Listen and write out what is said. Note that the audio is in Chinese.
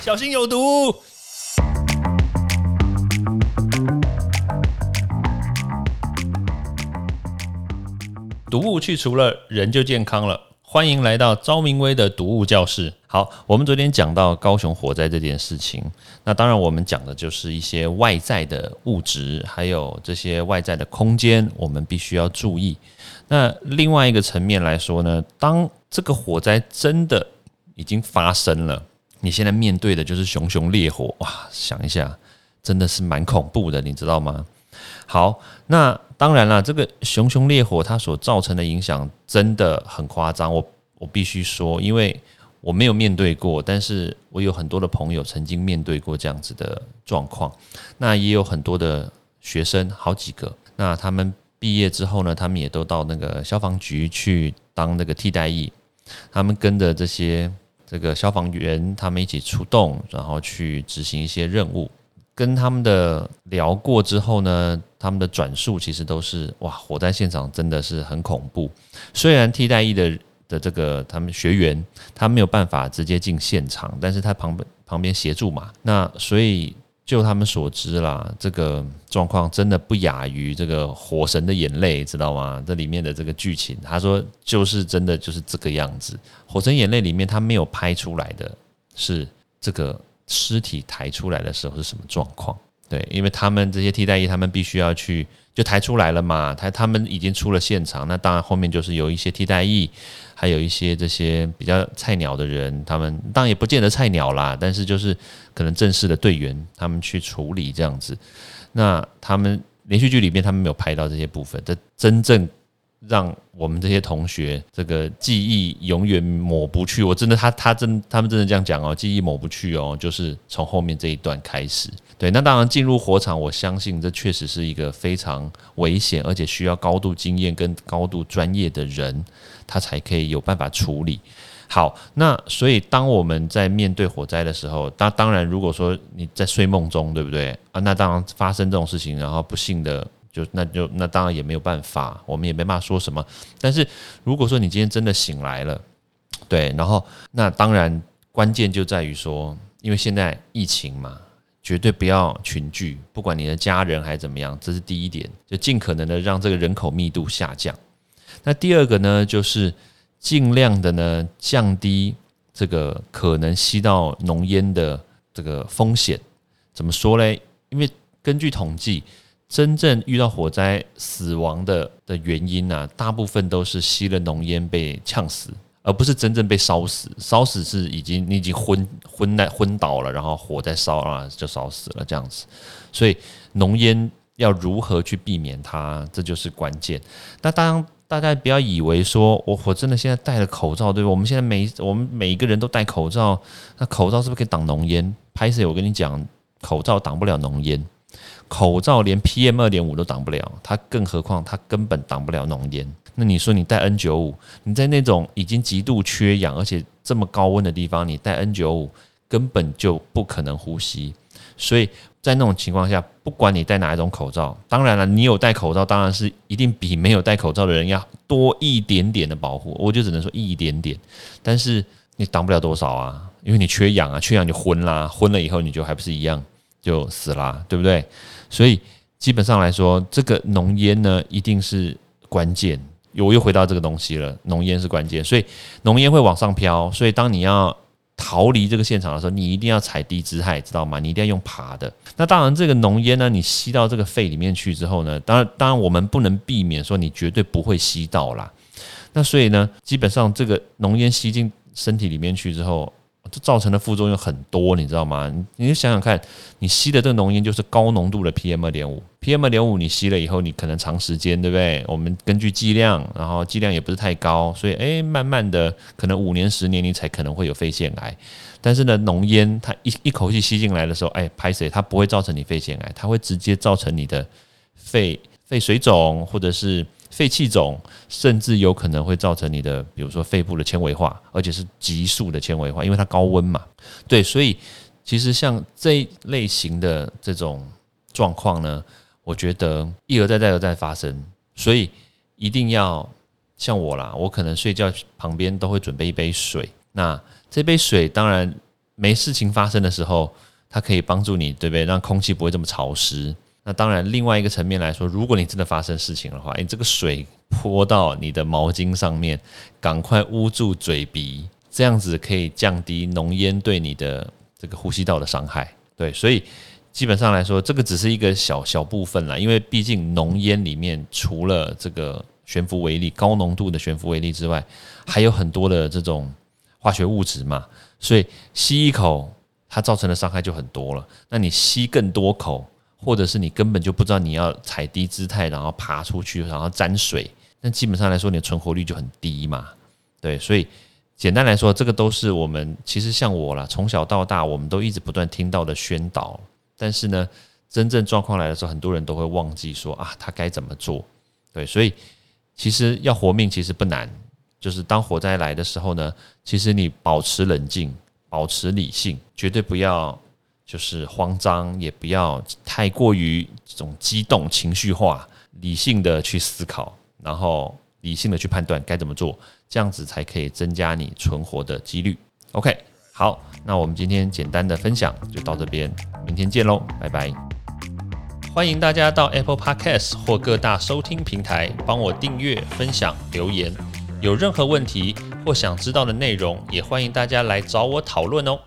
小心有毒。毒物去除了，人就健康了。欢迎来到昭明威的毒物教室。好，我们昨天讲到高雄火灾这件事情，那当然我们讲的就是一些外在的物质，还有这些外在的空间，我们必须要注意。那另外一个层面来说呢，当这个火灾真的已经发生了，你现在面对的就是熊熊烈火，哇，想一下，真的是蛮恐怖的，你知道吗？好，那当然了，这个熊熊烈火它所造成的影响真的很夸张。我我必须说，因为我没有面对过，但是我有很多的朋友曾经面对过这样子的状况。那也有很多的学生，好几个，那他们毕业之后呢，他们也都到那个消防局去当那个替代役，他们跟着这些这个消防员，他们一起出动，然后去执行一些任务。跟他们的聊过之后呢，他们的转述其实都是哇，火灾现场真的是很恐怖。虽然替代役的的这个他们学员他没有办法直接进现场，但是他旁边旁边协助嘛。那所以就他们所知啦，这个状况真的不亚于这个《火神的眼泪》，知道吗？这里面的这个剧情，他说就是真的就是这个样子。《火神眼泪》里面他没有拍出来的是这个。尸体抬出来的时候是什么状况？对，因为他们这些替代役，他们必须要去就抬出来了嘛，他他们已经出了现场，那当然后面就是有一些替代役，还有一些这些比较菜鸟的人，他们当然也不见得菜鸟啦，但是就是可能正式的队员他们去处理这样子。那他们连续剧里面他们没有拍到这些部分，这真正。让我们这些同学这个记忆永远抹不去，我真的他他真他们真的这样讲哦，记忆抹不去哦，就是从后面这一段开始。对，那当然进入火场，我相信这确实是一个非常危险，而且需要高度经验跟高度专业的人，他才可以有办法处理好。那所以当我们在面对火灾的时候，当当然如果说你在睡梦中，对不对啊？那当然发生这种事情，然后不幸的。就那就那当然也没有办法，我们也没办法说什么。但是如果说你今天真的醒来了，对，然后那当然关键就在于说，因为现在疫情嘛，绝对不要群聚，不管你的家人还是怎么样，这是第一点，就尽可能的让这个人口密度下降。那第二个呢，就是尽量的呢降低这个可能吸到浓烟的这个风险。怎么说嘞？因为根据统计。真正遇到火灾死亡的的原因呢，大部分都是吸了浓烟被呛死，而不是真正被烧死。烧死是已经你已经昏昏在昏倒了，然后火在烧啊，就烧死了这样子。所以浓烟要如何去避免它，这就是关键。那当大家不要以为说我我真的现在戴了口罩，对吧？我们现在每我们每一个人都戴口罩，那口罩是不是可以挡浓烟？拍摄我跟你讲，口罩挡不了浓烟。口罩连 PM 二点五都挡不了，它更何况它根本挡不了浓烟。那你说你戴 N 九五，你在那种已经极度缺氧而且这么高温的地方，你戴 N 九五根本就不可能呼吸。所以在那种情况下，不管你戴哪一种口罩，当然了，你有戴口罩，当然是一定比没有戴口罩的人要多一点点的保护。我就只能说一点点，但是你挡不了多少啊，因为你缺氧啊，缺氧就昏啦，昏了以后你就还不是一样就死啦，对不对？所以基本上来说，这个浓烟呢，一定是关键。我又回到这个东西了，浓烟是关键。所以浓烟会往上飘，所以当你要逃离这个现场的时候，你一定要踩低姿态，知道吗？你一定要用爬的。那当然，这个浓烟呢，你吸到这个肺里面去之后呢，当然，当然我们不能避免说你绝对不会吸到啦。那所以呢，基本上这个浓烟吸进身体里面去之后。这造成的副作用很多，你知道吗？你就想想看，你吸的这个浓烟就是高浓度的 PM 二点五，PM 二点五你吸了以后，你可能长时间，对不对？我们根据剂量，然后剂量也不是太高，所以诶，慢慢的，可能五年、十年你才可能会有肺腺癌。但是呢，浓烟它一一口气吸进来的时候，哎，拍谁它不会造成你肺腺癌，它会直接造成你的肺肺水肿，或者是。肺气肿，甚至有可能会造成你的，比如说肺部的纤维化，而且是急速的纤维化，因为它高温嘛。对，所以其实像这类型的这种状况呢，我觉得一而再再而再发生，所以一定要像我啦，我可能睡觉旁边都会准备一杯水。那这杯水当然没事情发生的时候，它可以帮助你，对不对？让空气不会这么潮湿。那当然，另外一个层面来说，如果你真的发生事情的话，诶，这个水泼到你的毛巾上面，赶快捂住嘴鼻，这样子可以降低浓烟对你的这个呼吸道的伤害。对，所以基本上来说，这个只是一个小小部分啦，因为毕竟浓烟里面除了这个悬浮微粒、高浓度的悬浮微粒之外，还有很多的这种化学物质嘛，所以吸一口，它造成的伤害就很多了。那你吸更多口。或者是你根本就不知道你要踩低姿态，然后爬出去，然后沾水，那基本上来说你的存活率就很低嘛。对，所以简单来说，这个都是我们其实像我啦，从小到大我们都一直不断听到的宣导。但是呢，真正状况来的时候，很多人都会忘记说啊，他该怎么做。对，所以其实要活命其实不难，就是当火灾来的时候呢，其实你保持冷静，保持理性，绝对不要。就是慌张，也不要太过于这种激动、情绪化，理性的去思考，然后理性的去判断该怎么做，这样子才可以增加你存活的几率。OK，好，那我们今天简单的分享就到这边，明天见喽，拜拜！欢迎大家到 Apple Podcast 或各大收听平台帮我订阅、分享、留言，有任何问题或想知道的内容，也欢迎大家来找我讨论哦。